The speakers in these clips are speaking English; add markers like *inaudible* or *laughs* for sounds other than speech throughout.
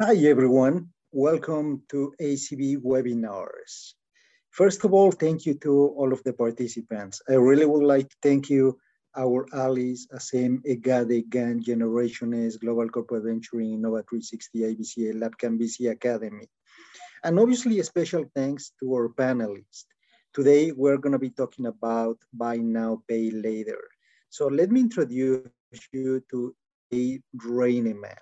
Hi, everyone. Welcome to ACB webinars. First of all, thank you to all of the participants. I really would like to thank you, our allies, ASEM, EGADE, GAN, Generation Global Corporate Venturing, Innova 360, IBCA, LabCam BC Academy. And obviously a special thanks to our panelists. Today, we're gonna be talking about buy now, pay later. So let me introduce you to Jay Reinemann.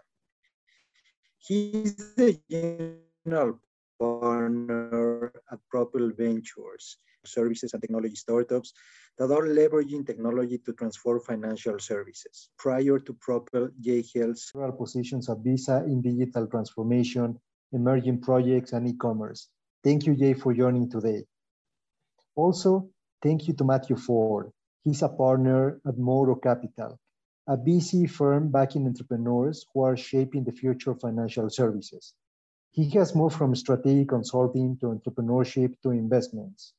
He's the general partner at Propel Ventures, services and technology startups that are leveraging technology to transform financial services. Prior to Propel, Jay held several positions at Visa in digital transformation, emerging projects, and e-commerce. Thank you, Jay, for joining today. Also, thank you to Matthew Ford. He's a partner at Mouro Capital, a VC firm backing entrepreneurs who are shaping the future of financial services. He has moved from strategic consulting to entrepreneurship to investments.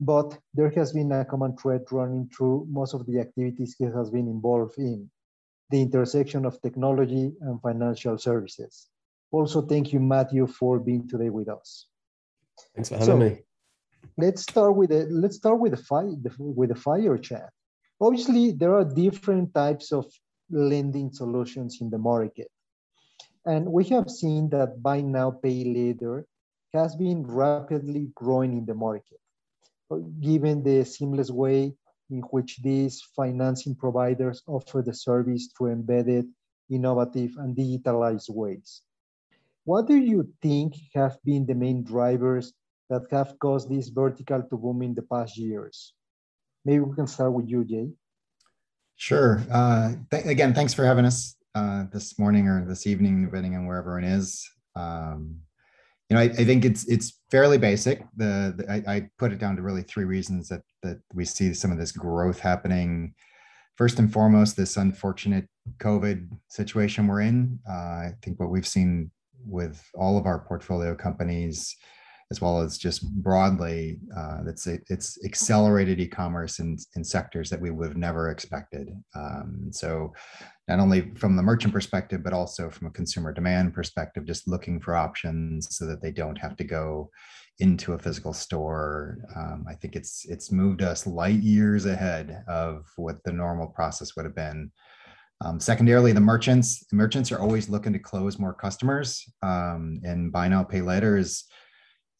But there has been a common thread running through most of the activities he has been involved in, the intersection of technology and financial services. Also, thank you, Matthew, for being today with us. Thanks for having so, me. Let's start with the let's start with the fire with the fire chat. Obviously, there are different types of lending solutions in the market. And we have seen that buy now, pay later has been rapidly growing in the market, given the seamless way in which these financing providers offer the service through embedded, innovative, and digitalized ways. What do you think have been the main drivers that have caused this vertical to boom in the past years? Maybe we can start with you, Jay. Sure. Uh, th- again, thanks for having us uh, this morning or this evening, depending on wherever it is. Um, you know, I, I, think it's it's fairly basic. The, the I, I, put it down to really three reasons that that we see some of this growth happening. First and foremost, this unfortunate COVID situation we're in. Uh, I think what we've seen with all of our portfolio companies as well as just broadly, uh, it's it's accelerated e-commerce in, in sectors that we would have never expected. Um, so, not only from the merchant perspective, but also from a consumer demand perspective, just looking for options so that they don't have to go into a physical store. Um, I think it's it's moved us light years ahead of what the normal process would have been. Um, secondarily, the merchants the merchants are always looking to close more customers, um, and buy now pay later is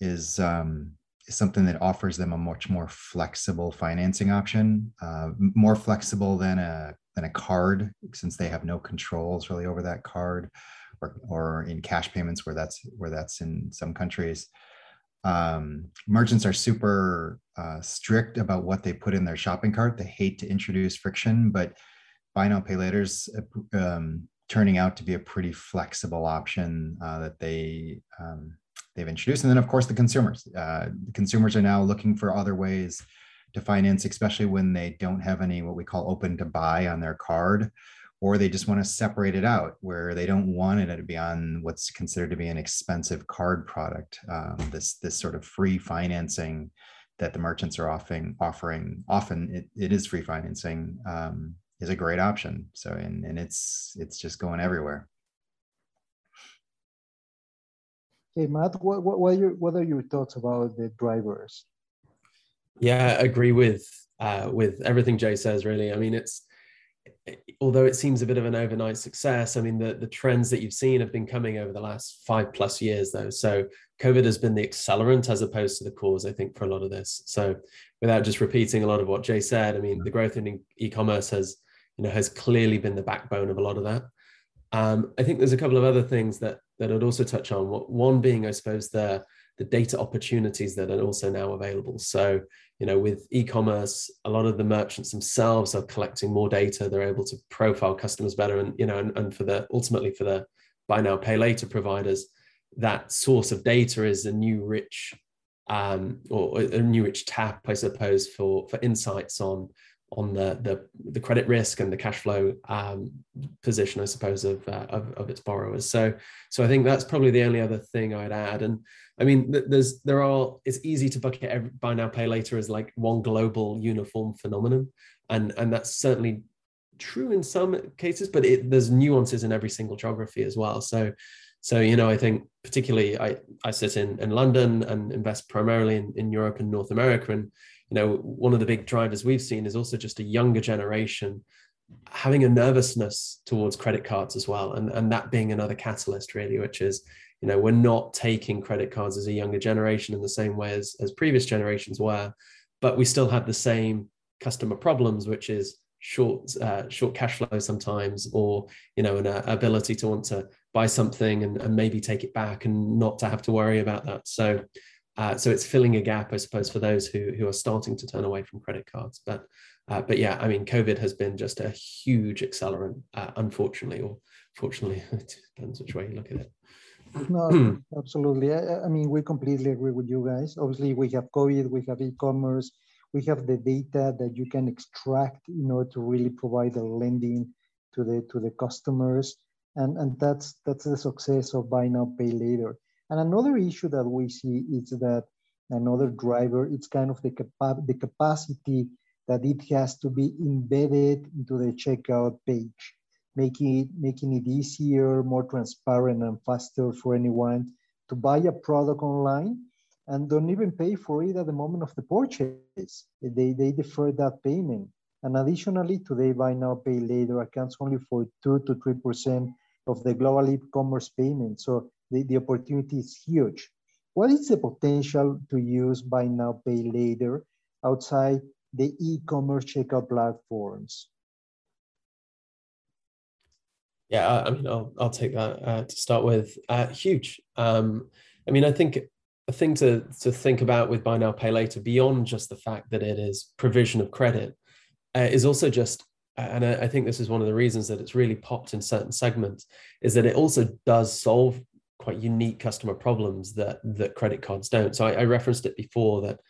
is, um, is something that offers them a much more flexible financing option, uh, more flexible than a than a card, since they have no controls really over that card, or or in cash payments where that's where that's in some countries. Um, merchants are super uh, strict about what they put in their shopping cart. They hate to introduce friction, but buy now pay later's uh, um, turning out to be a pretty flexible option uh, that they um, they've introduced. And then, of course, the consumers. Uh, the consumers are now looking for other ways to finance, especially when they don't have any what we call open to buy on their card, or they just want to separate it out where they don't want it to be on what's considered to be an expensive card product. Um, this this sort of free financing that the merchants are offering offering often it, it is free financing um, is a great option. So and and it's it's just going everywhere. Okay, Matt, what, what, what, are your, what are your thoughts about the drivers? Yeah, I agree with uh, with everything Jay says. Really, I mean, it's although it seems a bit of an overnight success. I mean, the the trends that you've seen have been coming over the last five plus years, though. So COVID has been the accelerant as opposed to the cause, I think, for a lot of this. So without just repeating a lot of what Jay said, I mean, the growth in e-commerce has you know has clearly been the backbone of a lot of that. Um, I think there's a couple of other things that that I'd also touch on. One being, I suppose, the the data opportunities that are also now available. So, you know, with e-commerce, a lot of the merchants themselves are collecting more data. They're able to profile customers better, and you know, and, and for the ultimately for the buy now pay later providers, that source of data is a new rich um, or a new rich tap, I suppose, for for insights on on the, the, the credit risk and the cash flow um, position, I suppose, of, uh, of, of its borrowers. So so I think that's probably the only other thing I'd add. And I mean, there's there are it's easy to bucket every, buy now pay later as like one global uniform phenomenon, and and that's certainly true in some cases, but it, there's nuances in every single geography as well. So So, you know, I think particularly I, I sit in, in London and invest primarily in, in Europe and North America. And, you know, one of the big drivers we've seen is also just a younger generation having a nervousness towards credit cards as well. And, and that being another catalyst really, which is, you know, we're not taking credit cards as a younger generation in the same way as, as previous generations were, but we still have the same customer problems, which is short uh, short cash flow sometimes, or you know, an uh, ability to want to buy something and, and maybe take it back and not to have to worry about that. So, uh, so it's filling a gap, I suppose, for those who who are starting to turn away from credit cards. But uh, but yeah, I mean, COVID has been just a huge accelerant, uh, unfortunately, or fortunately, *laughs* it depends which way you look at it. No, *clears throat* absolutely. I, I, mean, we completely agree with you guys. Obviously, we have COVID, we have e-commerce, we have the data that you can extract in order to really provide the lending to the to the customers. And and that's that's the success of buy now pay later. And another issue that we see is that another driver it's kind of the, capa- the capacity that it has to be embedded into the checkout page making it making it easier more transparent and faster for anyone to buy a product online and don't even pay for it at the moment of the purchase they, they defer that payment and additionally, today buy now, pay later accounts only for two to three percent of the global e-commerce payment. So the, the opportunity is huge. What is the potential to use buy now, pay later outside the e-commerce checkout platforms? Yeah, I mean, I'll, I'll take that uh, to start with. Uh, huge. Um, I mean, I think a thing to, to think about with buy now, pay later, beyond just the fact that it is provision of credit, uh, is also just and I, think this is one of the reasons that it's really popped in certain segments is that it also does solve quite unique customer problems that that credit cards don't. So I, I referenced it before that,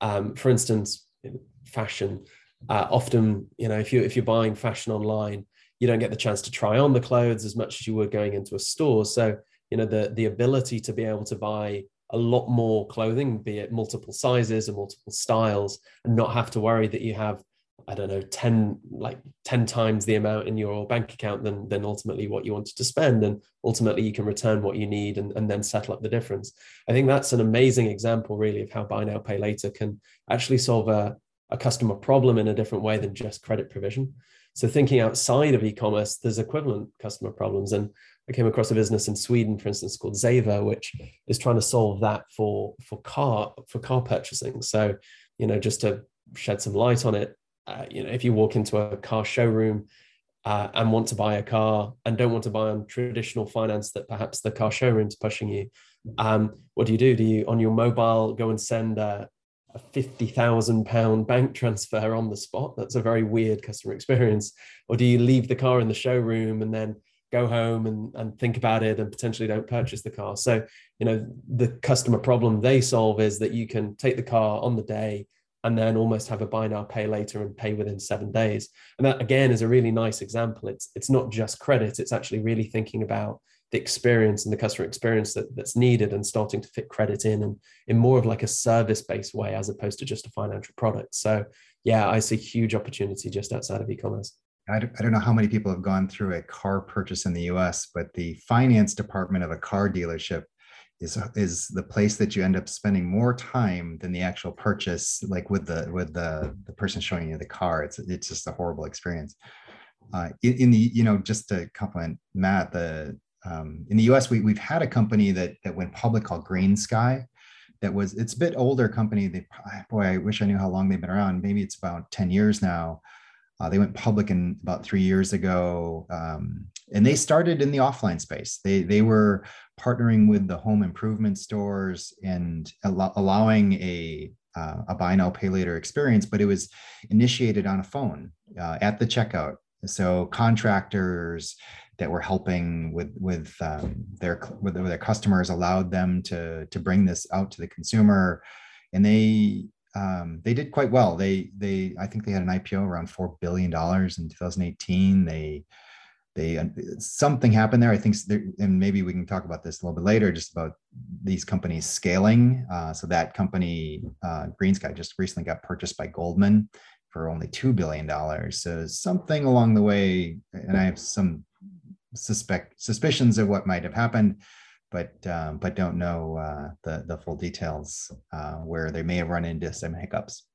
um, for instance, in fashion. Uh, often, you know, if you if you're buying fashion online, you don't get the chance to try on the clothes as much as you would going into a store. So you know the the ability to be able to buy a lot more clothing, be it multiple sizes or multiple styles, and not have to worry that you have I don't know, 10 like 10 times the amount in your bank account than than ultimately what you wanted to spend. And ultimately you can return what you need and, and then settle up the difference. I think that's an amazing example really of how buy now, pay later can actually solve a, a customer problem in a different way than just credit provision. So thinking outside of e-commerce, there's equivalent customer problems. And I came across a business in Sweden, for instance, called Zaver, which is trying to solve that for for car for car purchasing. So, you know, just to shed some light on it, uh, you know, if you walk into a car showroom uh, and want to buy a car and don't want to buy on traditional finance that perhaps the car showroom's pushing you, um, what do you do? Do you on your mobile go and send a, a fifty thousand pound bank transfer on the spot? That's a very weird customer experience. Or do you leave the car in the showroom and then go home and, and think about it and potentially don't purchase the car? So, you know, the customer problem they solve is that you can take the car on the day and then almost have a buy now pay later and pay within seven days. And that again is a really nice example. It's it's not just credit it's actually really thinking about the experience and the customer experience that, that's needed and starting to fit credit in and in more of like a service based way as opposed to just a financial product. So yeah i see huge opportunity just outside of e-commerce I don't know how many people have gone through a car purchase in the US, but the finance department of a car dealership is is the place that you end up spending more time than the actual purchase like with the with the the person showing you the car. It's it's just a horrible experience. Uh, in, in, the you know just to compliment matt the um, in the us we, we've had a company that that went public called GreenSky that was it's a bit older company. They boy i wish i knew how long they've been around. Maybe it's about 10 years now uh, they went public in about three years ago, um, and they started in the offline space. They they were partnering with the home improvement stores and al- allowing a uh, a buy now pay later experience, but it was initiated on a phone uh, at the checkout. So contractors that were helping with with um, their with their customers allowed them to to bring this out to the consumer, and they um, they did quite well. They they I think they had an IPO around four billion dollars in 2018. They they uh, something happened there. I think, and maybe we can talk about this a little bit later, just about these companies scaling. Uh, so that company, uh, GreenSky, just recently got purchased by Goldman for only two billion dollars. So something along the way, and I have some suspect suspicions of what might have happened, but um, but don't know uh, the the full details uh, where they may have run into some hiccups.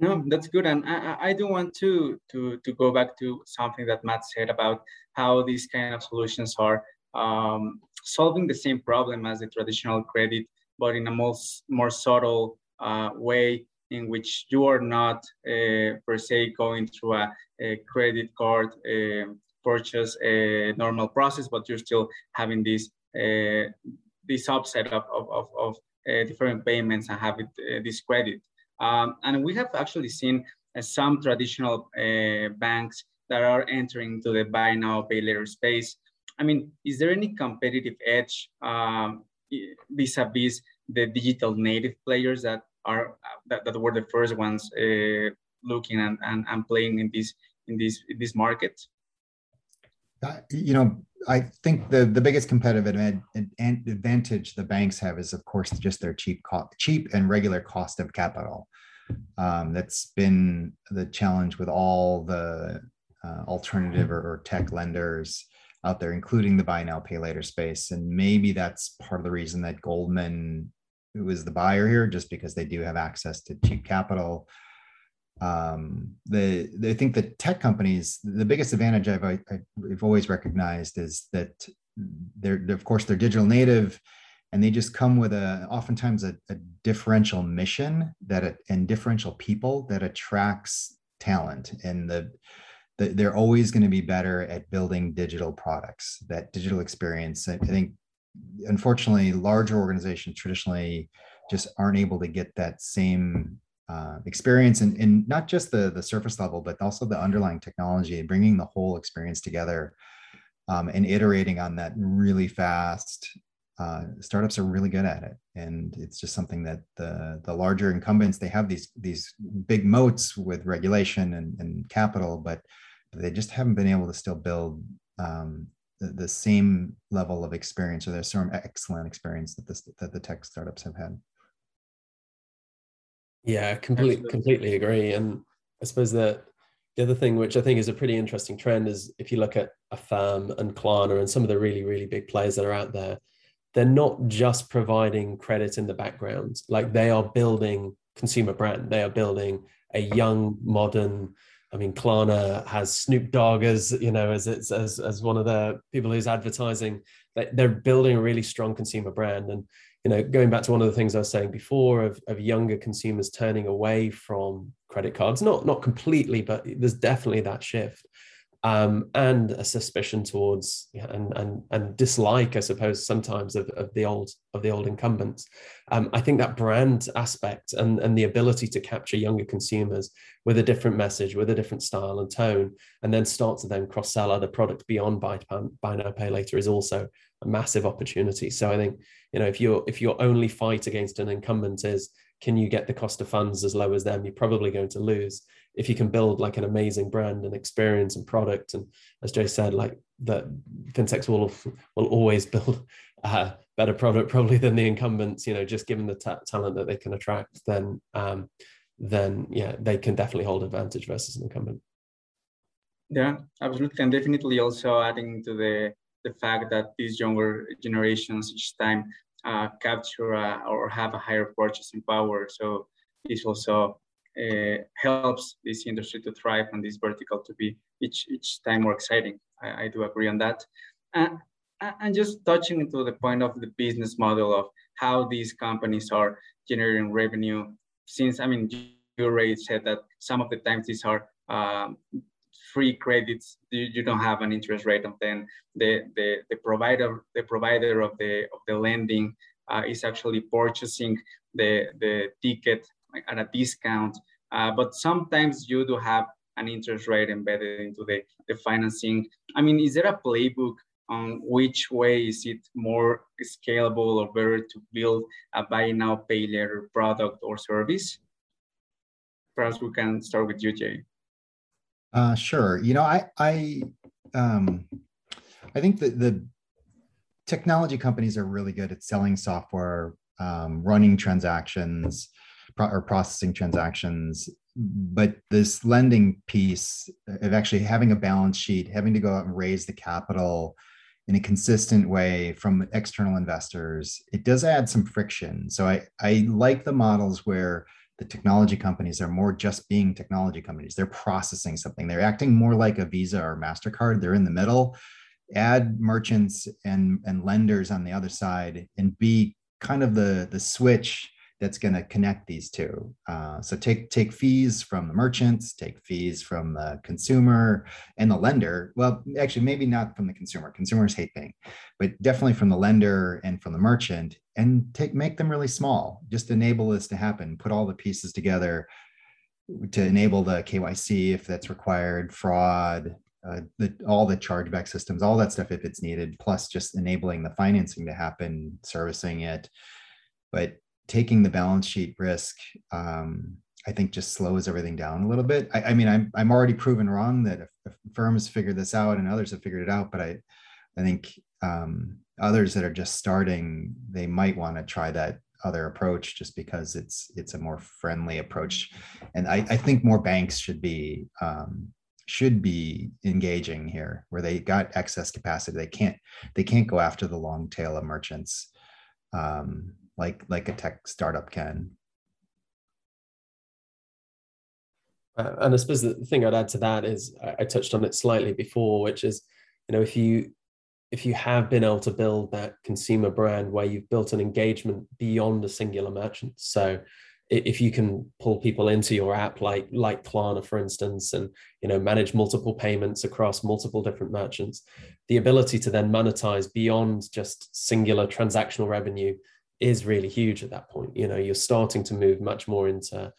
No, that's good, and I, I do want to to to go back to something that Matt said about how these kind of solutions are um, solving the same problem as the traditional credit, but in a most more subtle uh, way in which you are not uh, per se going through a, a credit card uh, purchase a normal process, but you're still having this uh, this subset of, of, of, of uh, different payments and have it, uh, this credit. Um, and we have actually seen some traditional banks that are entering to the buy now, pay later space. I mean, is there any competitive edge um, vis-a-vis the digital native players that are that, that were the first ones uh, looking and, and, and playing in this in this in this market? You know, I think the the biggest competitive advantage the banks have is, of course, just their cheap cheap and regular cost of capital. Um, that's been the challenge with all the uh, alternative or, or, tech lenders out there, including the buy now, pay later space. And maybe that's part of the reason that Goldman was the buyer here, just because they do have access to cheap capital. Um, the, the I think the tech companies, the biggest advantage I've, I, have always recognized is that they're, they're, of course, they're digital native and they just come with a oftentimes a, a differential mission that it, and differential people that attracts talent. And the they're always going to be better at building digital products that digital experience. I think unfortunately larger organizations traditionally just aren't able to get that same uh, experience and, and not just the the surface level but also the underlying technology and bringing the whole experience together um, and iterating on that really fast uh, startups are really good at it and it's just something that the the larger incumbents they have these these big moats with regulation and, and capital but they just haven't been able to still build um, the, the, same level of experience or the same excellent experience that this that the tech startups have had. Yeah, completely completely agree. And I suppose that the other thing, which I think is a pretty interesting trend, is if you look at Affirm and Klarna and some of the really really big players that are out there, they're not just providing credit in the background. Like they are building consumer brand. They are building a young, modern, I mean, Klarna has Snoop Dogg as you know as it's as as one of the people who's advertising. They're building a really strong consumer brand, and you know, going back to one of the things I was saying before of, of younger consumers turning away from credit cards, not not completely, but there's definitely that shift um, and a suspicion towards and, and and dislike, I suppose, sometimes of, of the old of the old incumbents. Um, I think that brand aspect and, and the ability to capture younger consumers with a different message, with a different style and tone, and then start to then cross sell other products beyond buy, buy now pay later is also a massive opportunity. So I think you know if your if your only fight against an incumbent is can you get the cost of funds as low as them, you're probably going to lose. If you can build like an amazing brand and experience and product and as jay said like that fintechs will will always build a better product probably than the incumbents you know just given the ta- talent that they can attract then um then yeah they can definitely hold advantage versus an incumbent. Yeah absolutely. And definitely also adding to the the fact that these younger generations each time uh, capture uh, or have a higher purchasing power so this also uh, helps this industry to thrive and this vertical to be each each time more exciting. I, I do agree on that. Uh, and just touching into the point of the business model of how these companies are generating revenue, since I mean you already said that some of the times these are um, free credits, you, you, don't have an interest rate of then the, the, the provider the provider of the of the lending uh, is actually purchasing the the ticket at a discount. Uh, but sometimes you do have an interest rate embedded into the, the financing. I mean, is there a playbook on which way is it more scalable or better to build a buy now, pay later product or service? Perhaps we can start with you, Jay. Uh, sure. You know, I I um, I think that the technology companies are really good at selling software, um, running transactions, pro- or processing transactions but this lending piece of actually having a balance sheet, having to go out and raise the capital in a consistent way from external investors, it does add some friction. So I, I like the models where the technology companies are more just being technology companies. They're processing something. They're acting more like a Visa or MasterCard. They're in the middle. Add merchants and, and lenders on the other side and be kind of the, the switch that's going to connect these two. Uh, so take take fees from the merchants, take fees from the consumer and the lender. Well, actually, maybe not from the consumer. Consumers hate paying, but definitely from the lender and from the merchant, and take make them really small. Just enable this to happen. Put all the pieces together to enable the KYC if that's required, fraud, uh, the, all the chargeback systems, all that stuff if it's needed, plus just enabling the financing to happen, servicing it. But taking the balance sheet risk, um, I think just slows everything down a little bit. I, I mean, I'm I'm already proven wrong that if, if, firms figure this out and others have figured it out, but I I think um, others that are just starting, they might want to try that other approach just because it's it's a more friendly approach, and I, I think more banks should be um, should be engaging here where they got excess capacity. They can't they can't go after the long tail of merchants. Um, like like a tech startup can. Uh, and I suppose the thing I'd add to that is I, I touched on it slightly before, which is, you know, if you if you have been able to build that consumer brand where you've built an engagement beyond a singular merchant, so if you can pull people into your app like like Klarna for instance and you know manage multiple payments across multiple different merchants the ability to then monetize beyond just singular transactional revenue is really huge at that point. You know, you're starting to move much more into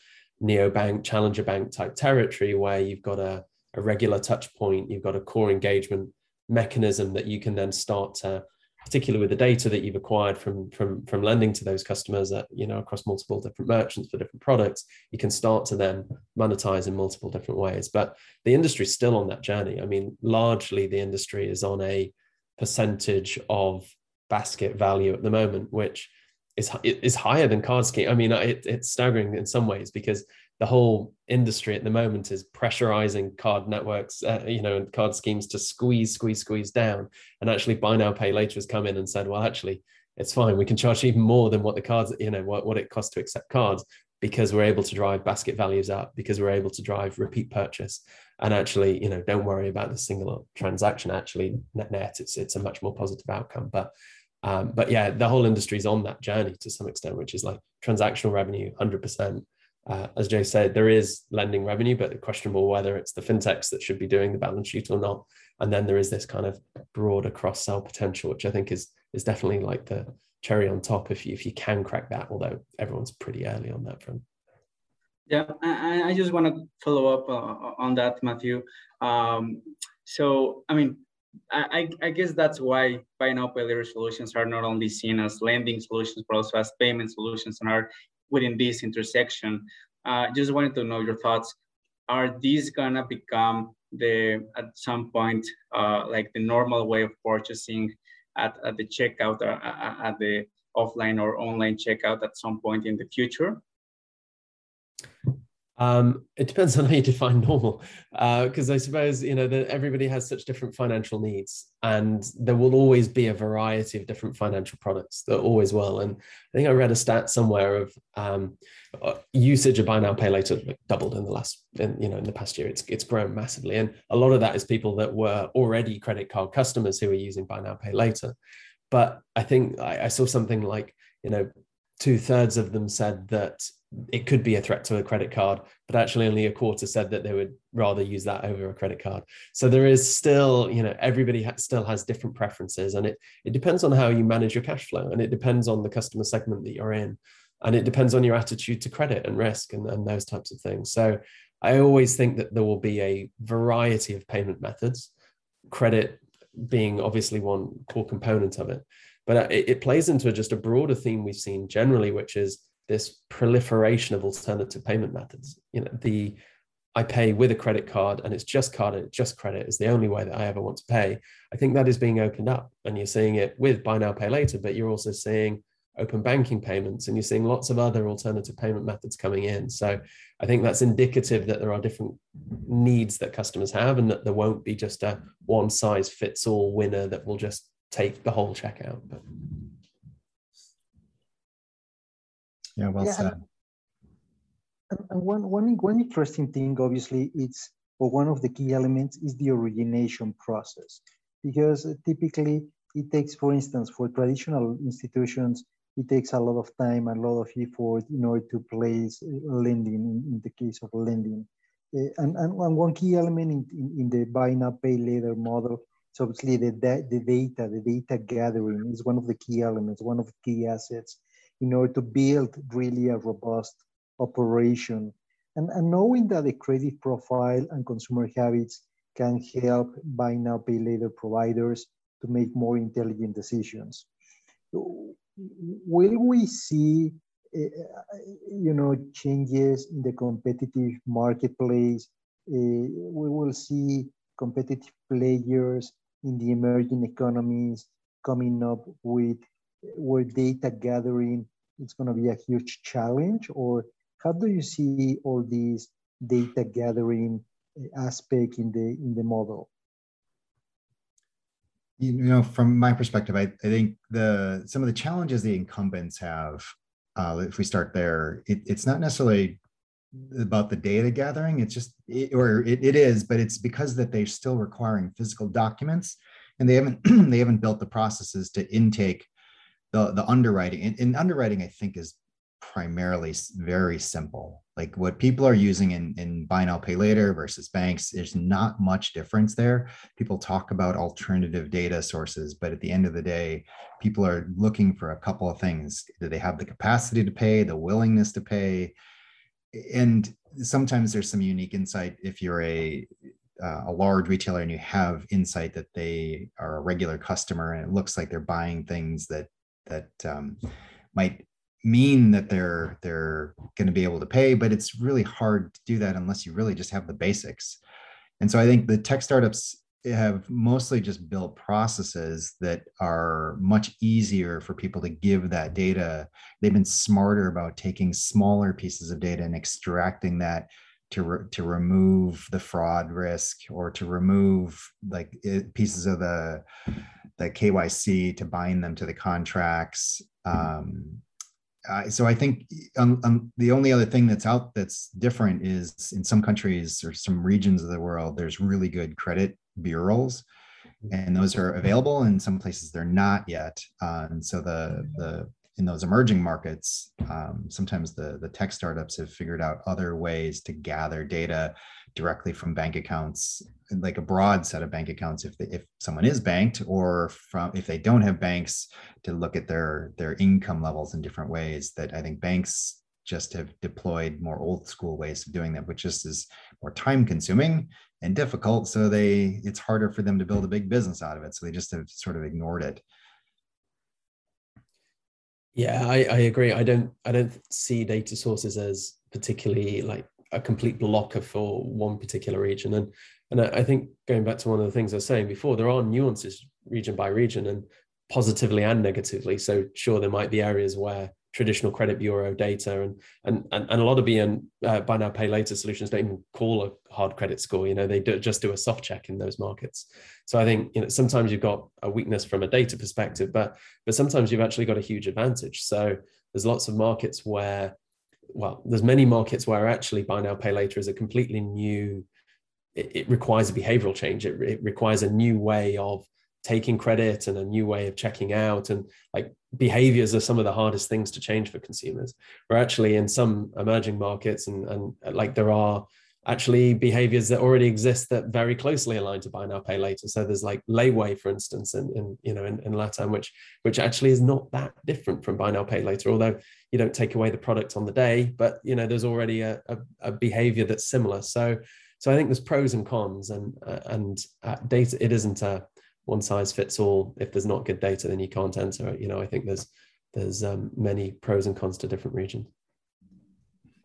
neobank, challenger bank type territory where you've got a, a regular touch point, you've got a core engagement mechanism that you can then start to, particularly with the data that you've acquired from from from lending to those customers that you know across multiple different merchants for different products, you can start to then monetize in multiple different ways. But the industry is still on that journey. I mean, largely the industry is on a percentage of basket value at the moment, which is is higher than card scheme. I mean, it, it's staggering in some ways because the whole industry at the moment is pressurizing card networks, uh, you know, and card schemes to squeeze, squeeze, squeeze down. And actually, buy now, pay later has come in and said, well, actually, it's fine. We can charge even more than what the cards, you know, what, what it costs to accept cards because we're able to drive basket values up, because we're able to drive repeat purchase. And actually, you know, don't worry about the single transaction. Actually, net net, it's it's a much more positive outcome. But um, but yeah, the whole industry is on that journey to some extent, which is like transactional revenue, 100%. Uh, as Jay said, there is lending revenue, but questionable whether it's the fintechs that should be doing the balance sheet or not. And then there is this kind of broader cross sell potential, which I think is is definitely like the cherry on top if you, if you can crack that, although everyone's pretty early on that front. Yeah, I, I just want to follow up uh, on that, Matthew. Um, so, I mean, I, I guess that's why buy now pay later solutions are not only seen as lending solutions, but also as payment solutions and are within this intersection. Uh, just wanted to know your thoughts. Are these gonna become the at some point uh, like the normal way of purchasing at, at the checkout or uh, at the offline or online checkout at some point in the future? Um, it depends *laughs* on how you define normal, because uh, I suppose you know that everybody has such different financial needs, and there will always be a variety of different financial products. that always will. And I think I read a stat somewhere of um, uh, usage of buy now pay later doubled in the last, in, you know, in the past year. It's it's grown massively, and a lot of that is people that were already credit card customers who are using buy now pay later. But I think I, I saw something like you know two thirds of them said that it could be a threat to a credit card, but actually only a quarter said that they would rather use that over a credit card. So there is still, you know, everybody ha- still has different preferences, and it it depends on how you manage your cash flow, and it depends on the customer segment that you're in, and it depends on your attitude to credit and risk and, and those types of things. So I always think that there will be a variety of payment methods, credit being obviously one core component of it, but it, it plays into just a broader theme we've seen generally, which is this proliferation of alternative payment methods. You know, the I pay with a credit card and it's just card and it's just credit is the only way that I ever want to pay. I think that is being opened up and you're seeing it with buy now, pay later, but you're also seeing open banking payments and you're seeing lots of other alternative payment methods coming in. So I think that's indicative that there are different needs that customers have and that there won't be just a one size fits all winner that will just take the whole checkout. But... Yeah, well yeah, said. And one, one, one interesting thing, obviously, it's or one of the key elements is the origination process, because typically it takes, for instance, for traditional institutions, it takes a lot of time, a lot of effort in order to place lending in, the case of lending. Uh, and, and, one key element in, in, in, the buy now, pay later model is obviously the, the data, the data gathering is one of the key elements, one of the key assets in order to build really a robust operation. And, and knowing that the credit profile and consumer habits can help buy now, pay later providers to make more intelligent decisions. Will we see, uh, you know, changes in the competitive marketplace? Uh, we will see competitive players in the emerging economies coming up with where data gathering is going to be a huge challenge or how do you see all these data gathering aspect in the in the model? You know from my perspective i, I think the some of the challenges the incumbents have uh, if we start there it, it's not necessarily about the data gathering it's just it, or it, it is but it's because that they're still requiring physical documents and they haven't *clears throat* they haven't built the processes to intake the the underwriting and, and underwriting i think is primarily very simple. Like what people are using in, in buy now, pay later versus banks, there's not much difference there. People talk about alternative data sources, but at the end of the day, people are looking for a couple of things. Do they have the capacity to pay, the willingness to pay? And sometimes there's some unique insight if you're a uh, a large retailer and you have insight that they are a regular customer and it looks like they're buying things that that um, might mean that they're they're going to be able to pay but it's really hard to do that unless you really just have the basics. And so i think the tech startups have mostly just built processes that are much easier for people to give that data. They've been smarter about taking smaller pieces of data and extracting that to, re- to remove the fraud risk or to remove like it, pieces of the the KYC to bind them to the contracts um, uh, so I think um, um, the only other thing that's out that's different is in some countries or some regions of the world, there's really good credit bureaus, and those are available. In some places, they're not yet. Uh, and so the the in those emerging markets, um, sometimes the the tech startups have figured out other ways to gather data directly from bank accounts, like a broad set of bank accounts if they, if someone is banked, or from if they don't have banks, to look at their their income levels in different ways. That I think banks just have deployed more old school ways of doing that, which just is more time consuming and difficult. So they it's harder for them to build a big business out of it. So they just have sort of ignored it. Yeah, I, I agree. I don't I don't see data sources as particularly like a complete blocker for one particular region. And and I think going back to one of the things I was saying before, there are nuances region by region and positively and negatively. So sure, there might be areas where traditional credit bureau data and and and, and a lot of BN uh, buy now pay later solutions don't even call a hard credit score. You know, they do, just do a soft check in those markets. So I think you know sometimes you've got a weakness from a data perspective, but but sometimes you've actually got a huge advantage. So there's lots of markets where well, there's many markets where actually buy now, pay later is a completely new, it, it requires a behavioral change. It, it, requires a new way of taking credit and a new way of checking out. And like behaviors are some of the hardest things to change for consumers. Where actually in some emerging markets and, and like there are actually behaviors that already exist that very closely align to buy now pay later so there's like layaway for instance in, in you know in, in latam which which actually is not that different from buy now pay later although you don't take away the product on the day but you know there's already a, a, a behavior that's similar so so i think there's pros and cons and uh, and uh, data it isn't a one size fits all. If there's not good data then you can't enter it. You know i think there's there's um, many pros and cons to different regions.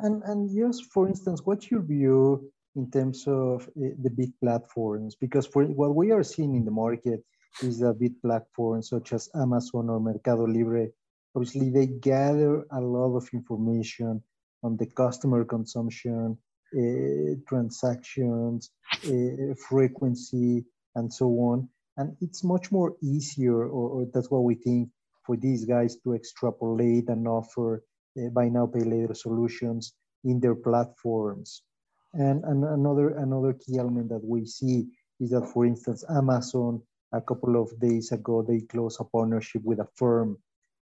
And, and yes, for instance, what's your view in terms of uh, the big platforms? Because for what we are seeing in the market is that big platforms such as Amazon or Mercado Libre obviously they gather a lot of information on the customer consumption, transactions, uh, frequency, and so on. And it's much more easier, or, or, that's what we think, for these guys to extrapolate and offer uh, buy now, pay later solutions in their platforms. And, and another, another key element that we see is that, for instance, Amazon, a couple of days ago, they closed a partnership with Affirm.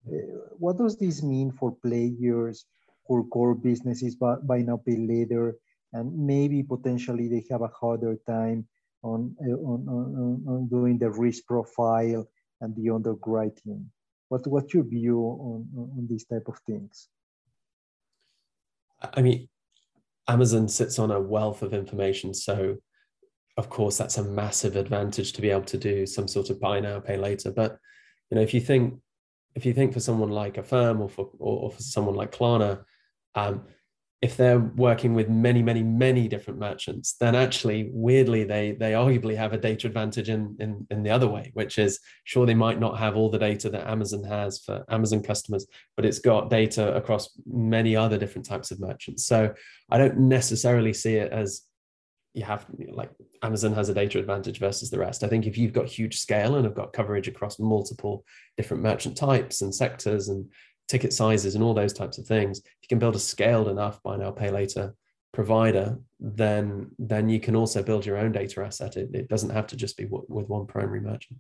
Uh, what does this mean for players who core businesses buy, buy now, pay later, and maybe potentially they have a harder time on, on, on, on doing the risk profile and the underwriting? What, what's your view on, on these type of things? I mean, Amazon sits on a wealth of information. So, of course, that's a massive advantage to be able to do some sort of buy now, pay later. But, you know, if you think, if you think for someone like Affirm or for, or, for someone like Klarna, um, if they're working with many, many, many different merchants, then actually, weirdly, they they arguably have a data advantage in, in in the other way, which is sure they might not have all the data that Amazon has for Amazon customers, but it's got data across many other different types of merchants. So I don't necessarily see it as you have like Amazon has a data advantage versus the rest. I think if you've got huge scale and have got coverage across multiple different merchant types and sectors and ticket sizes and all those types of things, if you can build a scaled enough buy now pay later provider, then then you can also build your own data asset. It, it doesn't have to just be w- with one primary merchant.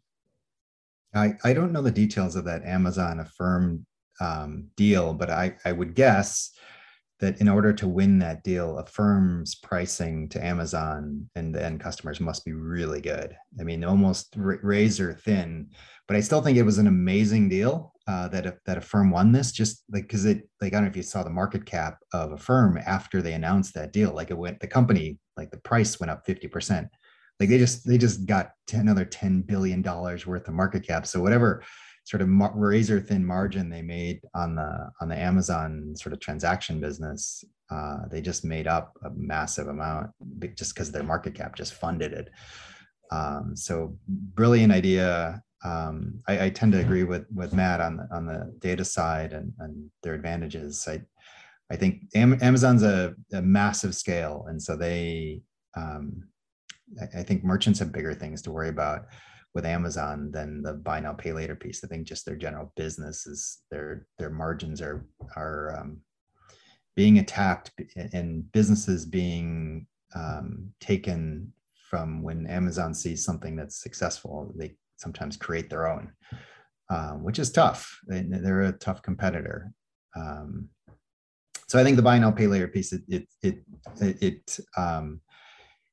I, I don't know the details of that Amazon Affirm um, deal, but I, I would guess that in order to win that deal, Affirm's pricing to Amazon and the end customers must be really good. I mean, almost r- razor thin. But I still think it was an amazing deal uh, that that firm won this. Just like because it, like I don't know if you saw the market cap of Affirm after they announced that deal. Like it went, the company, like the price went up fifty percent. Like they just they just got another ten billion dollars worth of market cap. So whatever sort of razor thin margin they made on the on the Amazon sort of transaction business, uh, they just made up a massive amount just because their market cap just funded it. Um, so brilliant idea. Um, I, I, tend to agree with with Matt on the on the data side and, and their advantages. I I think Amazon's a, a massive scale, and so they um, I, I think merchants have bigger things to worry about with Amazon than the buy now pay later piece. I think just their general business is their their margins are are um, being attacked and businesses being um, taken from when Amazon sees something that's successful. They sometimes create their own, um, which is tough. They, are a tough competitor. Um, so I think the buy now pay later piece it it it, it um,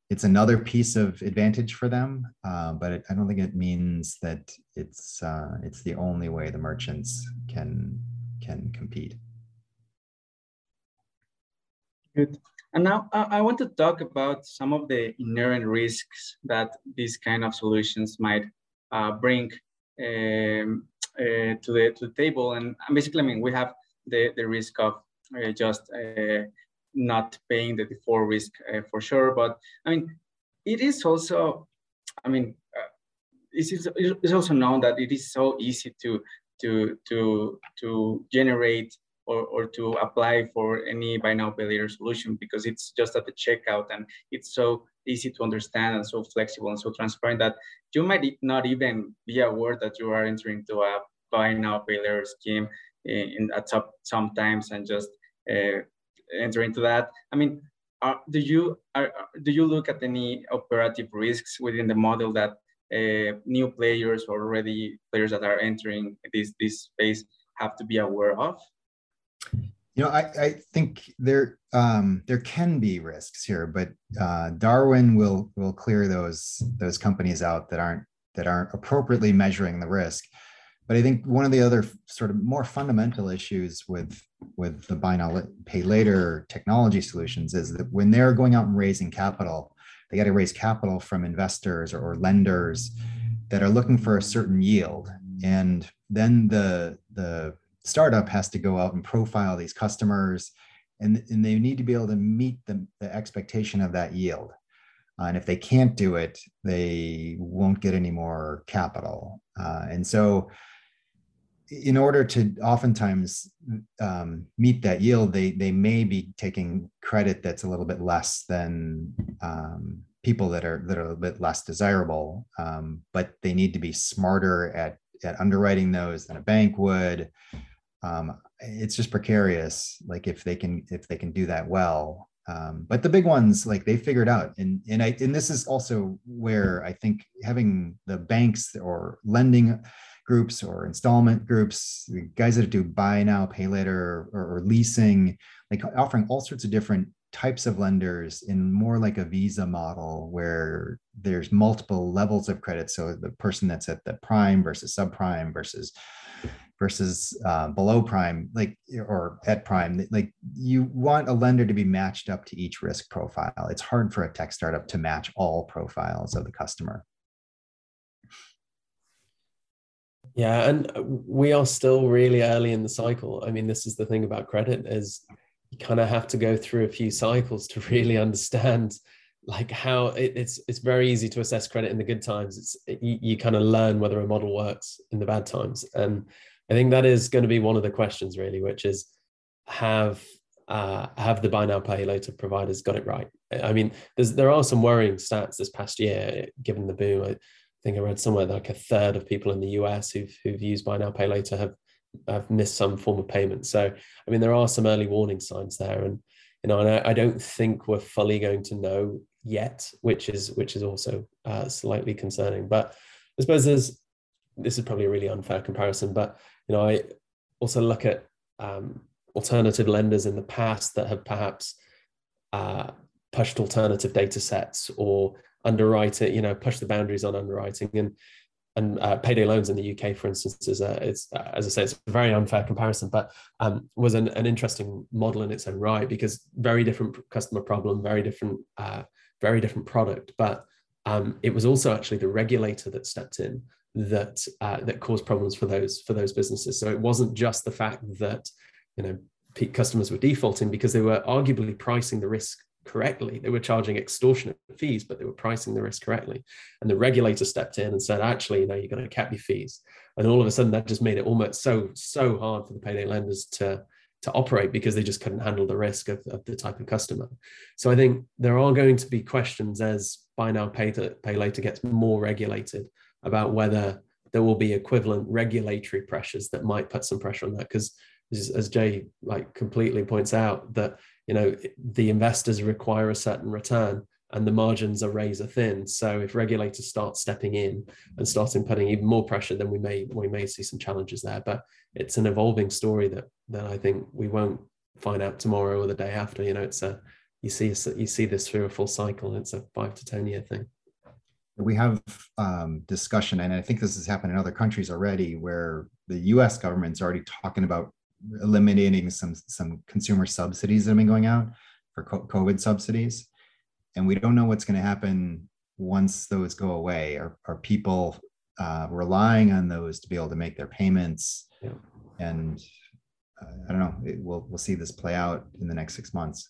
it's another piece of advantage for them, uh, but it, I don't think it means that it's uh, it's the only way the merchants can can compete. Good. And now I want to talk about some of the inherent risks that these kind of solutions might bring um, uh, to the to the table. And basically, I mean, we have the the risk of uh, just not paying the default risk uh, for sure. But I mean, it is also, I mean, uh, it's also known that it is so easy to to to to generate or, or to apply for any buy now pay later solution because it's just at the checkout and it's so easy to understand and so flexible and so transparent that you might not even be aware that you are entering to a buy now pay later scheme in, in at some sometimes and just uh, enter into that. I mean, are, do you are, do you look at any operative risks within the model that uh, new players or already players that are entering this this space have to be aware of? You know, I, I think there um, there can be risks here, but uh, Darwin will will clear those those companies out that aren't that aren't appropriately measuring the risk. But I think one of the other sort of more fundamental issues with with the buy now pay later technology solutions is that when they're going out and raising capital, they got to raise capital from investors or, or lenders that are looking for a certain yield, and then the the startup has to go out and profile these customers, and, and they need to be able to meet the, the expectation of that yield. Uh, and if they can't do it, they won't get any more capital. Uh, and so in order to oftentimes um, meet that yield, they they may be taking credit that's a little bit less than um, people that are that are a bit less desirable. Um, but they need to be smarter at at underwriting those than a bank would. Um, it's just precarious. Like if they can if they can do that well. Um, but the big ones, like they figured out, and and I and this is also where I think having the banks or lending groups or installment groups, guys that do buy now, pay later, or, or, leasing, like offering all sorts of different types of lenders in more like a visa model where there's multiple levels of credit. So the person that's at the prime versus subprime versus versus uh, below prime, like or at prime, like you want a lender to be matched up to each risk profile. It's hard for a tech startup to match all profiles of the customer. Yeah, and we are still really early in the cycle. I mean, this is the thing about credit is you kind of have to go through a few cycles to really understand like how it, it's it's very easy to assess credit in the good times. It's it, you, you kind of learn whether a model works in the bad times, and I think that is going to be one of the questions really, which is have uh, have the buy now pay later providers got it right? I mean, there are some worrying stats this past year, given the boom. I, I think I read somewhere that like a third of people in the US who've who've used buy now pay later have have missed some form of payment. So I mean there are some early warning signs there, and you know, and I, I don't think we're fully going to know yet, which is which is also uh, slightly concerning. But I suppose there's this is probably a really unfair comparison, but you know I also look at um, alternative lenders in the past that have perhaps uh, pushed alternative data sets or underwriting, you know, push the boundaries on underwriting and and uh, payday loans in the UK, for instance, is a, it's uh, as I say, it's a very unfair comparison, but um, was an, an interesting model in its own right because very different customer problem, very different, uh, very different product, but um, it was also actually the regulator that stepped in that uh, that caused problems for those for those businesses. So it wasn't just the fact that you know customers were defaulting because they were arguably pricing the risk correctly. They were charging extortionate fees, but they were pricing the risk correctly. And the regulator stepped in and said, actually, you know, you're going to cap your fees. And all of a sudden, that just made it almost so so hard for the payday lenders to to operate because they just couldn't handle the risk of, of the type of customer. So I think there are going to be questions as buy now, pay, to, pay later gets more regulated about whether there will be equivalent regulatory pressures that might put some pressure on that. Because as Jay like completely points out, that you know the investors require a certain return and the margins are razor thin. So if regulators start stepping in and starting putting even more pressure then we may we may see some challenges there. But it's an evolving story that that i think we won't find out tomorrow or the day after. You know it's a you see you see this through a full cycle. It's a five to ten year thing. We have um, discussion and i think this has happened in other countries already where the us government's already talking about eliminating some some consumer subsidies that have been going out for COVID subsidies, and we don't know what's going to happen once those go away. Are are people uh, relying on those to be able to make their payments? Yeah. And uh, I don't know. It, we'll we'll see this play out in the next six months.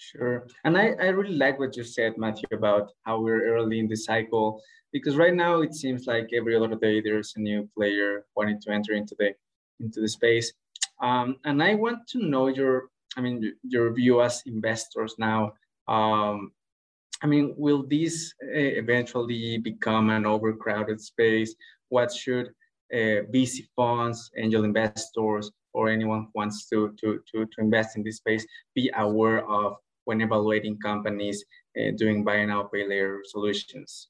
Sure. And I, I really like what you said, Matthew, about how we're early in the cycle, because right now it seems like every other day there's a new player wanting to enter into the into the space. Um, and I want to know your, I mean, your view as investors now. Um, I mean, will this uh, eventually become an overcrowded space? What should uh, VC funds, angel investors, or anyone who wants to, to, to, to invest in this space be aware of when evaluating companies uh, doing buy now, pay later solutions?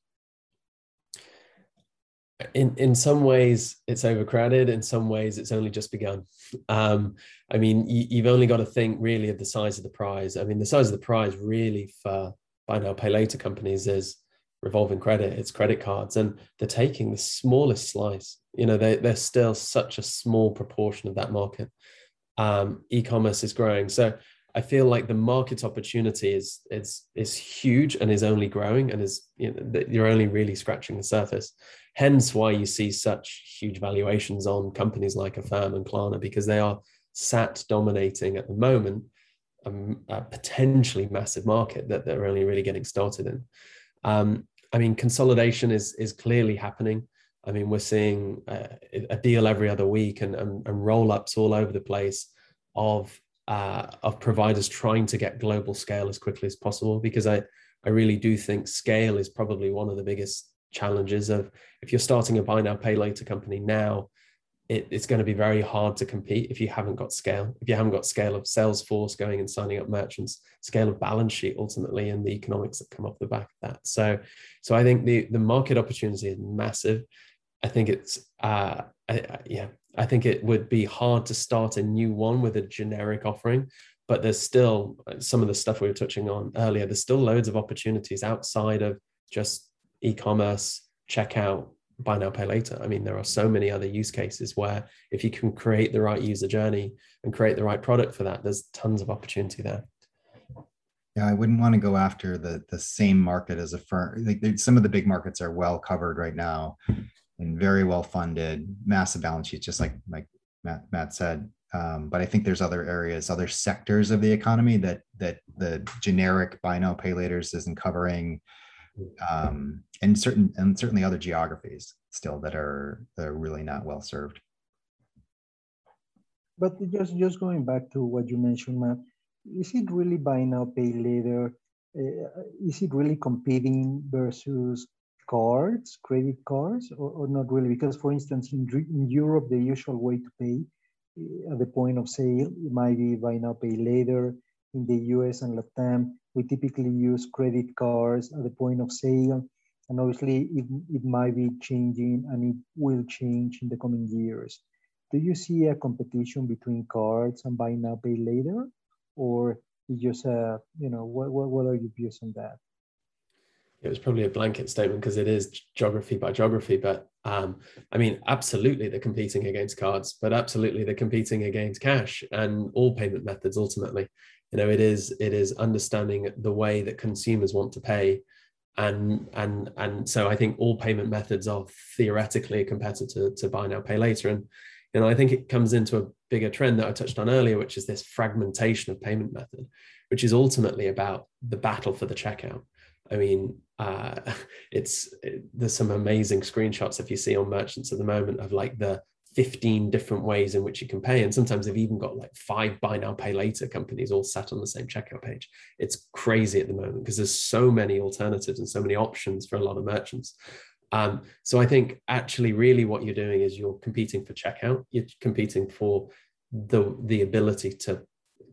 In in some ways it's overcrowded in some ways it's only just begun. Um, i mean you, have only got to think really of the size of the prize. I mean the size of the prize really for buy now pay later companies is revolving credit it's credit cards and they're taking the smallest slice. You know they, they're still such a small proportion of that market. Um, e-commerce is growing. So I feel like the market opportunity is is is huge and is only growing and is you know you're only really scratching the surface. Hence why you see such huge valuations on companies like Affirm and Klarna because they are sat dominating at the moment a, a potentially massive market that they're only really getting started in. Um, I mean, consolidation is is clearly happening. I mean, we're seeing a, a deal every other week and, and, and roll ups all over the place of uh, of providers trying to get global scale as quickly as possible because I I really do think scale is probably one of the biggest challenges of if you're starting a buy now pay later company now it, it's going to be very hard to compete if you haven't got scale. If you haven't got scale of sales force going and signing up merchants scale of balance sheet ultimately and the economics that come off the back of that. So so i think the the market opportunity is massive. I think it's uh I, yeah i think it would be hard to start a new one with a generic offering but there's still uh, some of the stuff we were touching on earlier there's still loads of opportunities outside of just e-commerce checkout buy now pay later. I mean there are so many other use cases where if you can create the right user journey and create the right product for that there's tons of opportunity there. Yeah i wouldn't want to go after the the same market as Affirm like some of the big markets are well covered right now and very well funded massive balance sheets just like like matt, matt said um, but i think there's other areas other sectors of the economy that that the generic buy now pay laters isn't covering um, and certain and certainly other geographies still that are that are really not well served. But just just going back to what you mentioned, Matt, is it really buy now pay later? Uh, is it really competing versus cards, credit cards, or, or not really? Because for instance, in, in Europe, the usual way to pay uh, at the point of sale might be buy now pay later. In the US and Latam, we typically use credit cards at the point of sale. And obviously it, it might be changing and it will change in the coming years. Do you see a competition between cards and buy now, pay later? Or just a, you know, what, what, what are your views on that? It was probably a blanket statement because it is geography by geography, but um, I mean, absolutely they're competing against cards, but absolutely they're competing against cash and all payment methods ultimately. You know it is it is understanding the way that consumers want to pay and and and so i think all payment methods are theoretically a competitor to buy now pay later. And you know i think it comes into a bigger trend that i touched on earlier which is this fragmentation of payment method which is ultimately about the battle for the checkout i mean uh, *laughs* it's it, there's some amazing screenshots if you see on merchants at the moment of like the 15 different ways in which you can pay. And sometimes they've even got like five buy now, pay later companies all sat on the same checkout page. It's crazy at the moment because there's so many alternatives and so many options for a lot of merchants. Um, so I think actually, really, what you're doing is you're competing for checkout. You're competing for the the ability to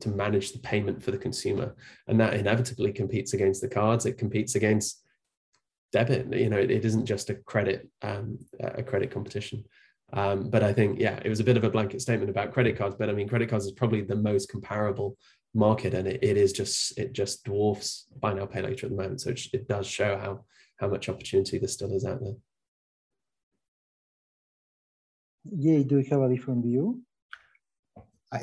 to manage the payment for the consumer, and that inevitably competes against the cards. It competes against debit. You know, it, it isn't just a credit um, a credit competition. Um, but I think, yeah, it was a bit of a blanket statement about credit cards. But I mean, credit cards is probably the most comparable market, and it, it is just it just dwarfs buy now pay later at the moment. So it, it does show how how much opportunity there still is out there. Yeah, do you have a different view?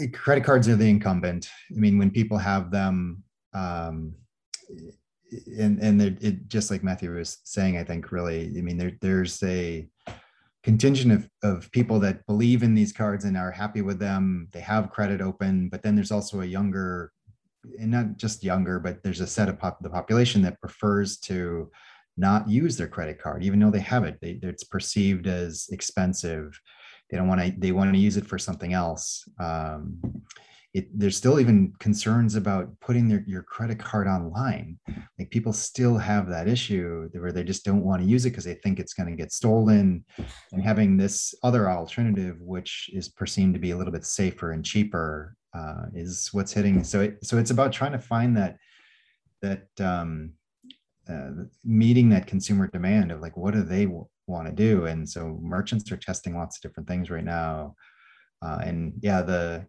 I, credit cards are the incumbent. I mean, when people have them, um, and and it just like Matthew was saying, I think really, I mean, there there's a contingent of, of people that believe in these cards and are happy with them. They have credit open, but then there's also a younger, and not just younger, but there's a set of pop, the population that prefers to not use their credit card, even though they have it. They, it's perceived as expensive. They don't want to. They want to use it for something else. Um, it, there's still even concerns about putting their, your credit card online. Like people still have that issue where they just don't want to use it because they think it's going to get stolen. And having this other alternative, which is perceived to be a little bit safer and cheaper, uh, is what's hitting. So, it, so it's about trying to find that that um, uh, meeting that consumer demand of like what do they want to do, and so merchants are testing lots of different things right now. Uh, and yeah, the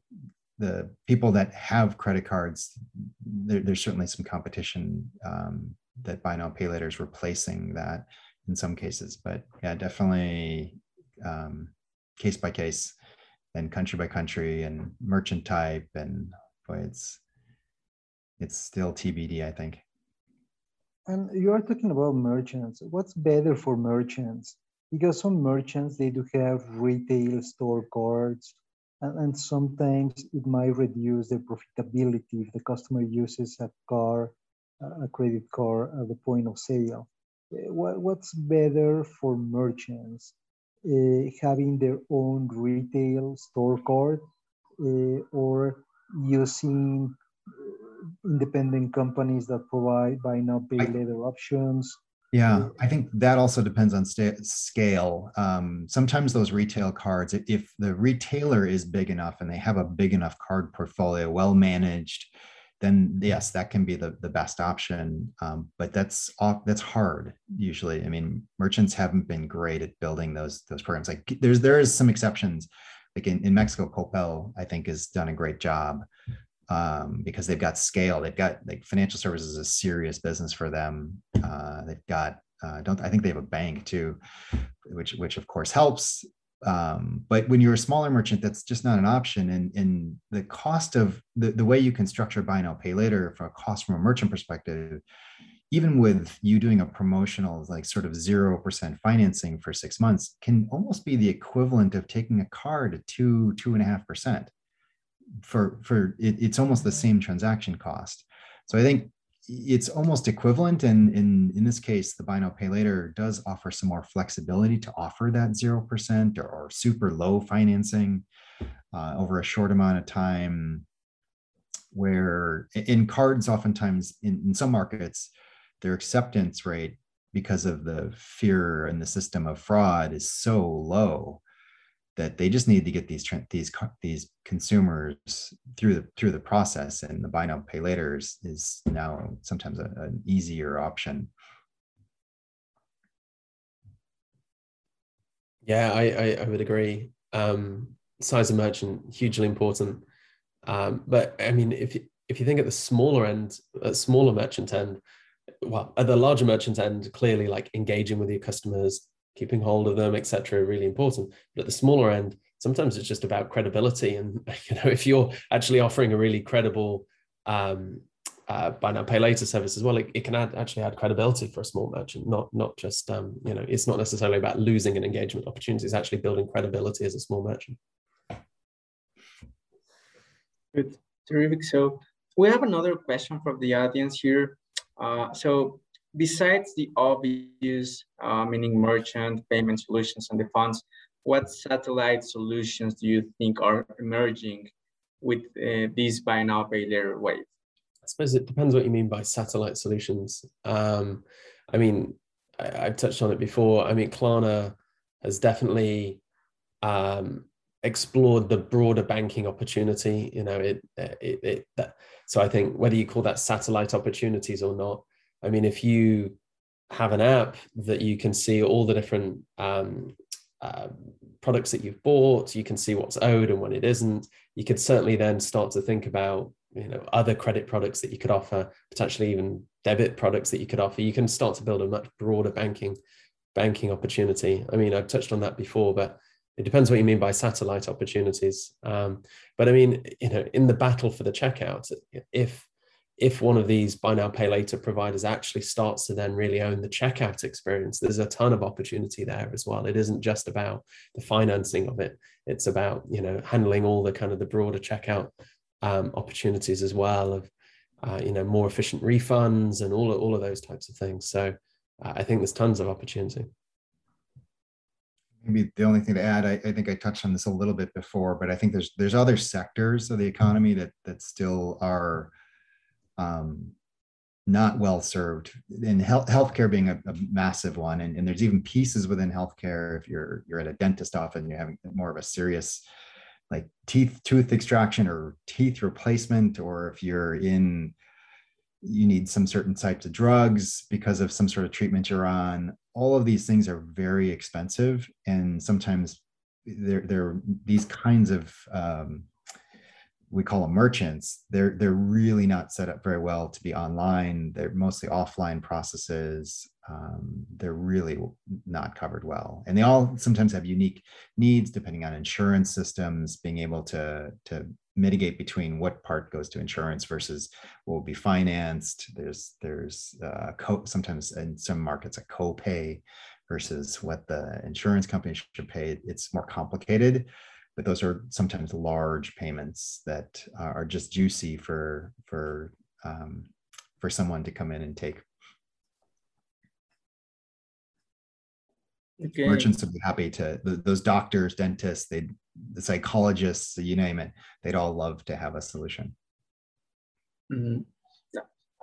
the people that have credit cards, there, there's certainly some competition um, that buy now pay later is replacing that in some cases. But yeah, definitely um, case by case and country by country and merchant type and boy, it's it's still TBD, I think. And you are talking about merchants. What's better for merchants? Because some merchants they do have retail store cards and, and sometimes it might reduce the profitability if the customer uses a car, a credit card at the point of sale. What, what's better for merchants? uh, having their own retail store card uh, or using independent companies that provide buy now pay later options yeah, I think that also depends on st- scale. Um, sometimes those retail cards, if the retailer is big enough and they have a big enough card portfolio, well managed, then yes, that can be the, the best option. Um, but that's that's hard usually. I mean, merchants haven't been great at building those those programs. Like there's there is some exceptions. Like in, in Mexico, Coppel I think, has done a great job um, because they've got scale. They've got like financial services is a serious business for them. Uh, they've got uh, don't I think they have a bank too, which which of course helps. Um, but when you're a smaller merchant, that's just not an option. And, and the cost of the, the way you can structure buy now pay later from a cost from a merchant perspective, even with you doing a promotional like sort of zero percent financing for six months, can almost be the equivalent of taking a card at two two and a half percent for for it, it's almost the same transaction cost. So I think it's almost equivalent. And in, in this case, the buy now pay later does offer some more flexibility to offer that 0% or, or super low financing uh, over a short amount of time. Where in cards, oftentimes in, in some markets, their acceptance rate because of the fear in the system of fraud is so low that they just need to get these these these consumers through the through the process and the buy now pay later is, is now sometimes a, an easier option. Yeah i i, I would agree. Um, size of merchant hugely important. Um, but i mean if if you think at the smaller end at smaller merchant end well at the larger merchant end clearly like engaging with your customers keeping hold of them, etc., really important. But at the smaller end, sometimes it's just about credibility. And *laughs* you know, if you're actually offering a really credible um, uh, buy now pay later service as well, it, it can add, actually add credibility for a small merchant. Not not just um, you know, it's not necessarily about losing an engagement opportunity. It's actually building credibility as a small merchant. Good, terrific. So we have another question from the audience here. Uh, so besides the obvious, uh, meaning merchant payment solutions and the funds, what satellite solutions do you think are emerging with uh, this buy now pay later wave? I suppose it depends what you mean by satellite solutions. Um, I mean, I, have touched on it before. I mean, Klarna has definitely um, explored the broader banking opportunity. You know, it, it, it that, so I think whether you call that satellite opportunities or not, I mean, if you have an app that you can see all the different um, uh, products that you've bought, you can see what's owed and when it isn't. You could certainly then start to think about you know other credit products that you could offer, potentially even debit products that you could offer. You can start to build a much broader banking banking opportunity. I mean, I've touched on that before, but it depends what you mean by satellite opportunities. Um, but I mean, you know, in the battle for the checkout, if if one of these buy now pay later providers actually starts to then really own the checkout experience there's a ton of opportunity there as well. It isn't just about the financing of it. It's about you know handling all the kind of the broader checkout um, opportunities as well of uh, you know more efficient refunds and all of, all of those types of things. So uh, i think there's tons of opportunity. Maybe the only thing to add I, I, think i touched on this a little bit before but i think there's there's other sectors of the economy that that still are um, not well served in health healthcare being a, a massive one and, and, there's even pieces within healthcare if you're you're at a dentist office and you're having more of a serious like teeth tooth extraction or teeth replacement or if you're in you need some certain types of drugs because of some sort of treatment you're on all of these things are very expensive and sometimes they're, they're these kinds of um, we call them merchants they're they're really not set up very well to be online. They're mostly offline processes. Um, they're really not covered well. And they all sometimes have unique needs depending on insurance systems being able to to mitigate between what part goes to insurance versus what will be financed. There's there's uh, co- sometimes in some markets a copay versus what the insurance company should pay. It's more complicated but those are sometimes large payments that are just juicy for for um, for someone to come in and take. Okay. Merchants would be happy to those doctors, dentists, they the psychologists, you name it, they'd all love to have a solution. Mm-hmm.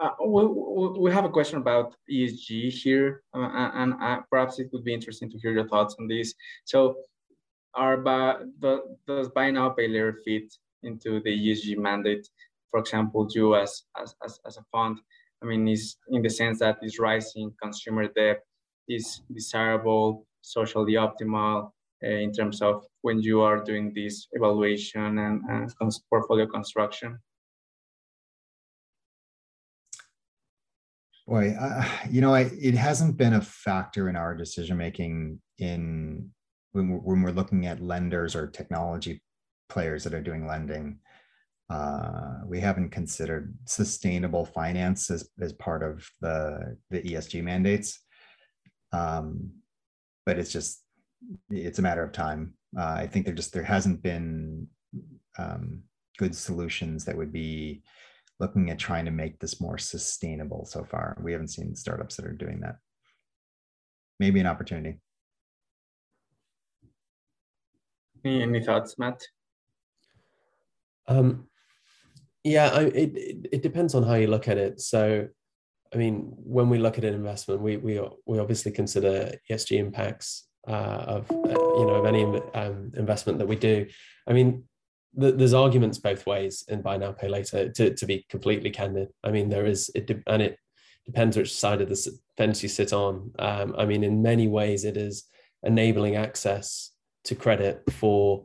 Uh, we, we have a question about ESG here, uh, and uh, perhaps it would be interesting to hear your thoughts on this. So, are the, does buy now pay later fit into the ESG mandate? For example, you as, as, as, as a fund, I mean, is in the sense that is rising consumer debt is desirable, socially optimal uh, in terms of when you are doing this evaluation and, and portfolio construction? Boy, uh, you know, I, it hasn't been a factor in our decision making in when we're, when we're looking at lenders or technology players that are doing lending. Uh, we haven't considered sustainable finance as, as part of the, the ESG mandates. Um, but it's just, it's a matter of time. Uh, I think there just, there hasn't been um, good solutions that would be looking at trying to make this more sustainable so far. We haven't seen startups that are doing that. Maybe an opportunity. Any, any thoughts, Matt? Um, yeah, I, it, it, it depends on how you look at it. So, I mean, when we look at an investment, we we we obviously consider ESG impacts uh, of uh, you know of any um, investment that we do. I mean, there's arguments both ways in buy now pay later to, to be completely candid i mean there is it and it depends which side of the fence you sit on um, i mean in many ways it is enabling access to credit for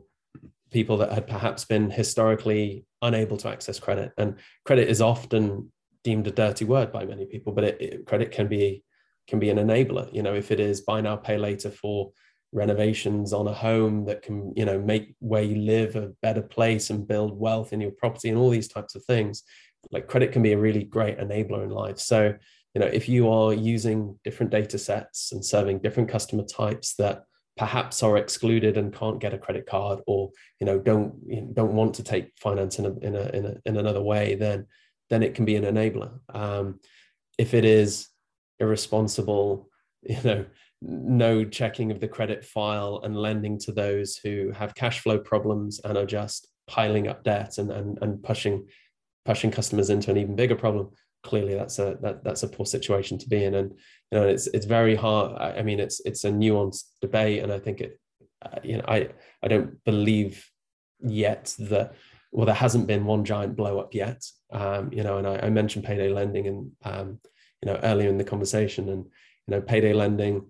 people that had perhaps been historically unable to access credit. And credit is often deemed a dirty word by many people but it, it, credit can be can be an enabler. You know if it is buy now pay later for renovations on a home that can you know make where you live a better place and build wealth in your property and all these types of things like credit can be a really great enabler in life. So you know if you are using different data sets and serving different customer types that perhaps are excluded and can't get a credit card or you know don't you know, don't want to take finance in a, in a, in, a, in another way then then it can be an enabler. Um, if it is irresponsible *laughs* you know no checking of the credit file and lending to those who have cash flow problems and are just piling up debt and, and, and pushing pushing customers into an even bigger problem clearly that's a that, that's a poor situation to be in. And you know it's it's very hard. I mean it's it's a nuanced debate. And i think it uh, you know i i don't believe yet that well there hasn't been one giant blow up yet. Um, you know and I, I mentioned payday lending and um, you know earlier in the conversation. And you know payday lending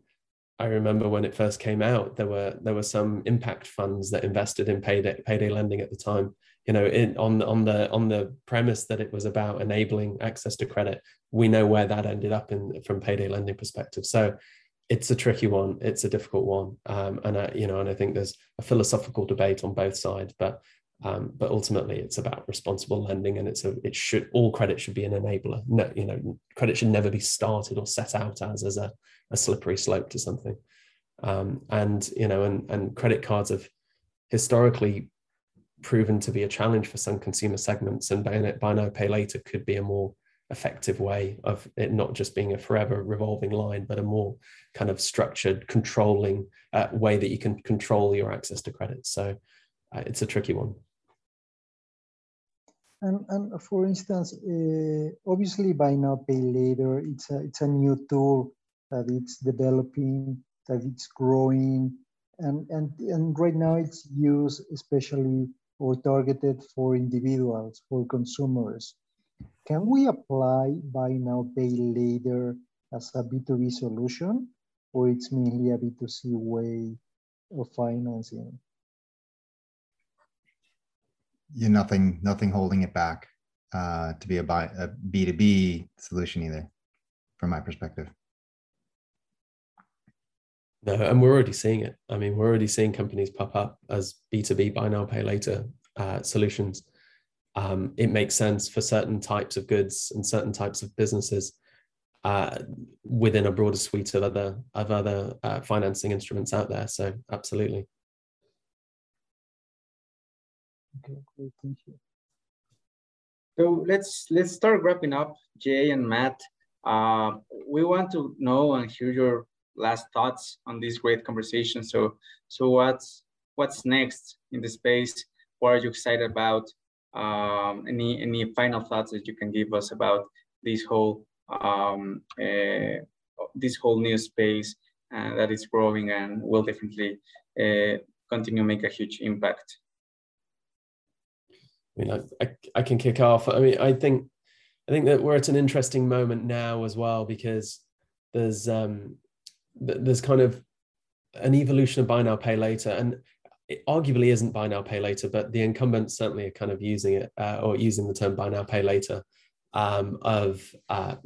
I remember when it first came out, there were there were some impact funds that invested in payday payday lending at the time. You know, in, on on the on the premise that it was about enabling access to credit. We know where that ended up in from payday lending perspective. So it's a tricky one. It's a difficult one, um, and I, you know, and I think there's a philosophical debate on both sides. But um, but ultimately, it's about responsible lending, and it's a it should all credit should be an enabler. No, you know, credit should never be started or set out as as a a slippery slope to something. Um, and you know, and and credit cards have historically proven to be a challenge for some consumer segments, and buy, now pay later could be a more effective way of it not just being a forever revolving line, but a more kind of structured, controlling uh, way that you can control your access to credit. So uh, it's a tricky one. And, and for instance, uh, obviously buy now pay later, it's a, it's a new tool that it's developing, that it's growing, and, and, and right now it's used especially or targeted for individuals, for consumers. Can we apply buy now, pay later as a B2B solution, or it's mainly a B2C way of financing? Yeah, nothing, nothing holding it back uh, to be a, buy, a B2B solution either, from my perspective. No, and we're already seeing it. I mean, we're already seeing companies pop up as B2B buy now, pay later uh, solutions. Um, it makes sense for certain types of goods and certain types of businesses uh, within a broader suite of other of other uh, financing instruments out there. So absolutely. Okay, great, thank you. So let's let's start wrapping up, Jay and Matt. Uh, we want to know and hear your last thoughts on this great conversation. So, so what's what's next in the space? What are you excited about? Um, any any final thoughts that you can give us about this whole um, uh, this whole new space uh, that is growing and will definitely uh, continue to make a huge impact. I mean, I, I, I, can kick off. I mean, I think I think that we're at an interesting moment now as well because there's um, there's kind of an evolution of buy now pay later, and it arguably isn't buy now pay later, but the incumbents certainly are kind of using it uh, or using the term buy now pay later um, of uh,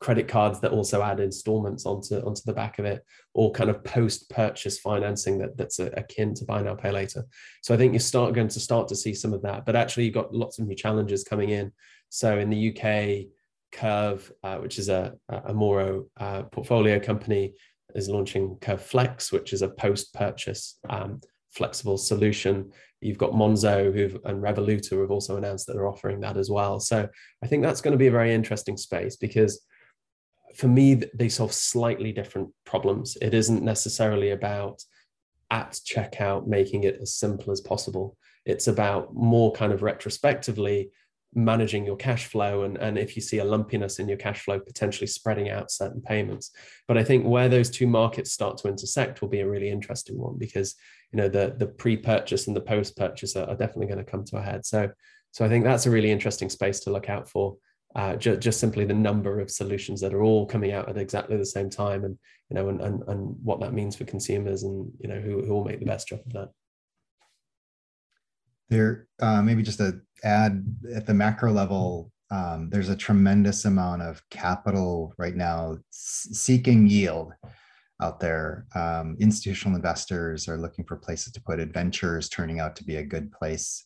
credit cards that also add installments onto onto the back of it, or kind of post purchase financing that that's akin to buy now pay later. So I think you start going to start to see some of that, but actually you've got lots of new challenges coming in. So in the UK, Curve, uh, which is a, a Mouro uh, portfolio company, is launching Curve Flex, which is a post purchase um, flexible solution. You've got Monzo who've, and Revolut who have also announced that they're offering that as well. So I think that's going to be a very interesting space because for me, they solve slightly different problems. It isn't necessarily about at checkout making it as simple as possible. It's about more kind of retrospectively managing your cash flow and, and if you see a lumpiness in your cash flow potentially spreading out certain payments. But i think where those two markets start to intersect will be a really interesting one because you know the the pre-purchase and the post-purchase are, are definitely going to come to a head. So so i think that's a really interesting space to look out for uh, ju- just simply the number of solutions that are all coming out at exactly the same time and you know and, and, and what that means for consumers and you know who, who will make the best job of that. There, uh, maybe just to add at the macro level, um, there's a tremendous amount of capital right now seeking yield out there. Um, institutional investors are looking for places to put adventures, turning out to be a good place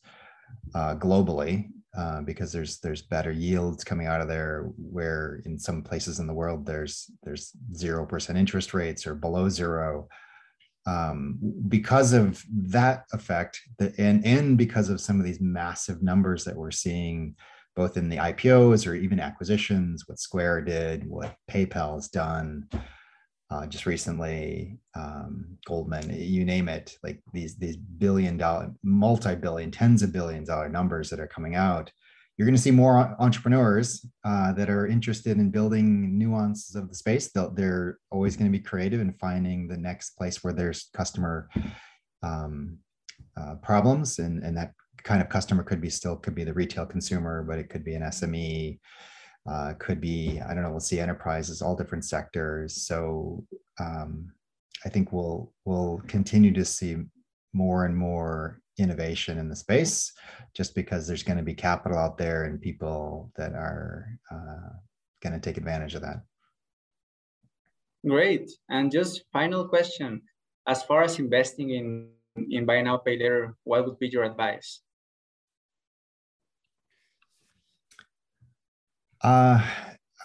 uh, globally uh, because there's there's better yields coming out of there. Where in some places in the world there's there's zero percent interest rates or below zero um, because of that effect the, and, and because of some of these massive numbers that we're seeing both in the IPOs or even acquisitions, what Square did, what PayPal has done uh, just recently, um, Goldman, you name it, like these these billion dollar, multi-billion, tens of billions dollar numbers that are coming out you're going to see more entrepreneurs uh, that are interested in building nuances of the space. They'll, they're always going to be creative in finding the next place where there's customer um, uh, problems, and and that kind of customer could be still could be the retail consumer, but it could be an SME, uh, could be I don't know. We'll see enterprises, all different sectors. So um, I think we'll we'll continue to see more and more innovation in the space just because there's going to be capital out there and people that are uh, going to take advantage of that. Great. And just final question. As far as investing in, in buy now, pay later, what would be your advice? Uh,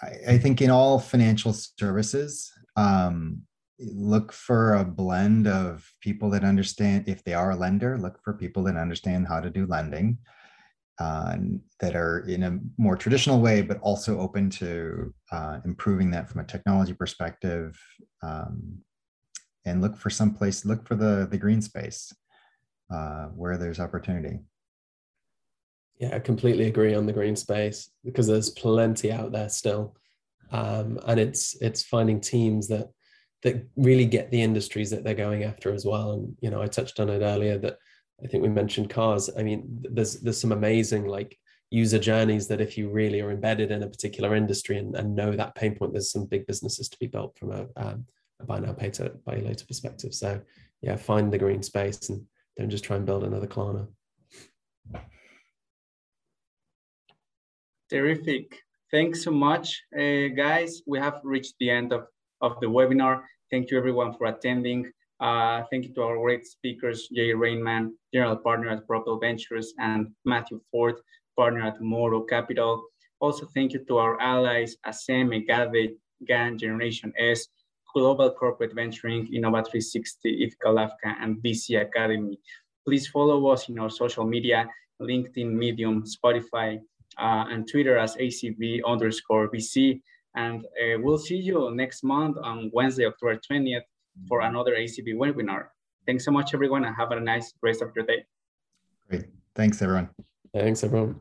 I, I think in all financial services, um, look for a blend of people that understand if they are a lender look for people that understand how to do lending uh, that are in a more traditional way but also open to uh, improving that from a technology perspective um, and look for some place look for the the green space uh, where there's opportunity. Yeah i completely agree on the green space because there's plenty out there still. Um, and it's it's finding teams that that really get the industries that they're going after as well. And you know, I touched on it earlier that I think we mentioned cars. I mean, there's there's some amazing like user journeys that if you really are embedded in a particular industry and, and know that pain point, there's some big businesses to be built from a, um, a buy now pay to buy later perspective. So yeah, find the green space and don't just try and build another Klarna. Terrific. Thanks so much, uh, guys. We have reached the end of, of the webinar. Thank you everyone for attending. Uh, thank you to our great speakers, Jay Reinemann, General Partner at Propel Ventures, and Matthew Ford, Partner at Mouro Capital. Also, thank you to our allies, ASEM, Egade, GAN, Generation S, Global Corporate Venturing, Innova360, Ethical Africa, and VC Academy. Please follow us in our social media, LinkedIn, Medium, Spotify, uh, and Twitter as ACV underscore VC. And uh, we'll see you next month on Wednesday, October 20th for another ACB webinar. Thanks so much, everyone, and have a nice rest of your day. Great. Thanks, everyone. Thanks, everyone.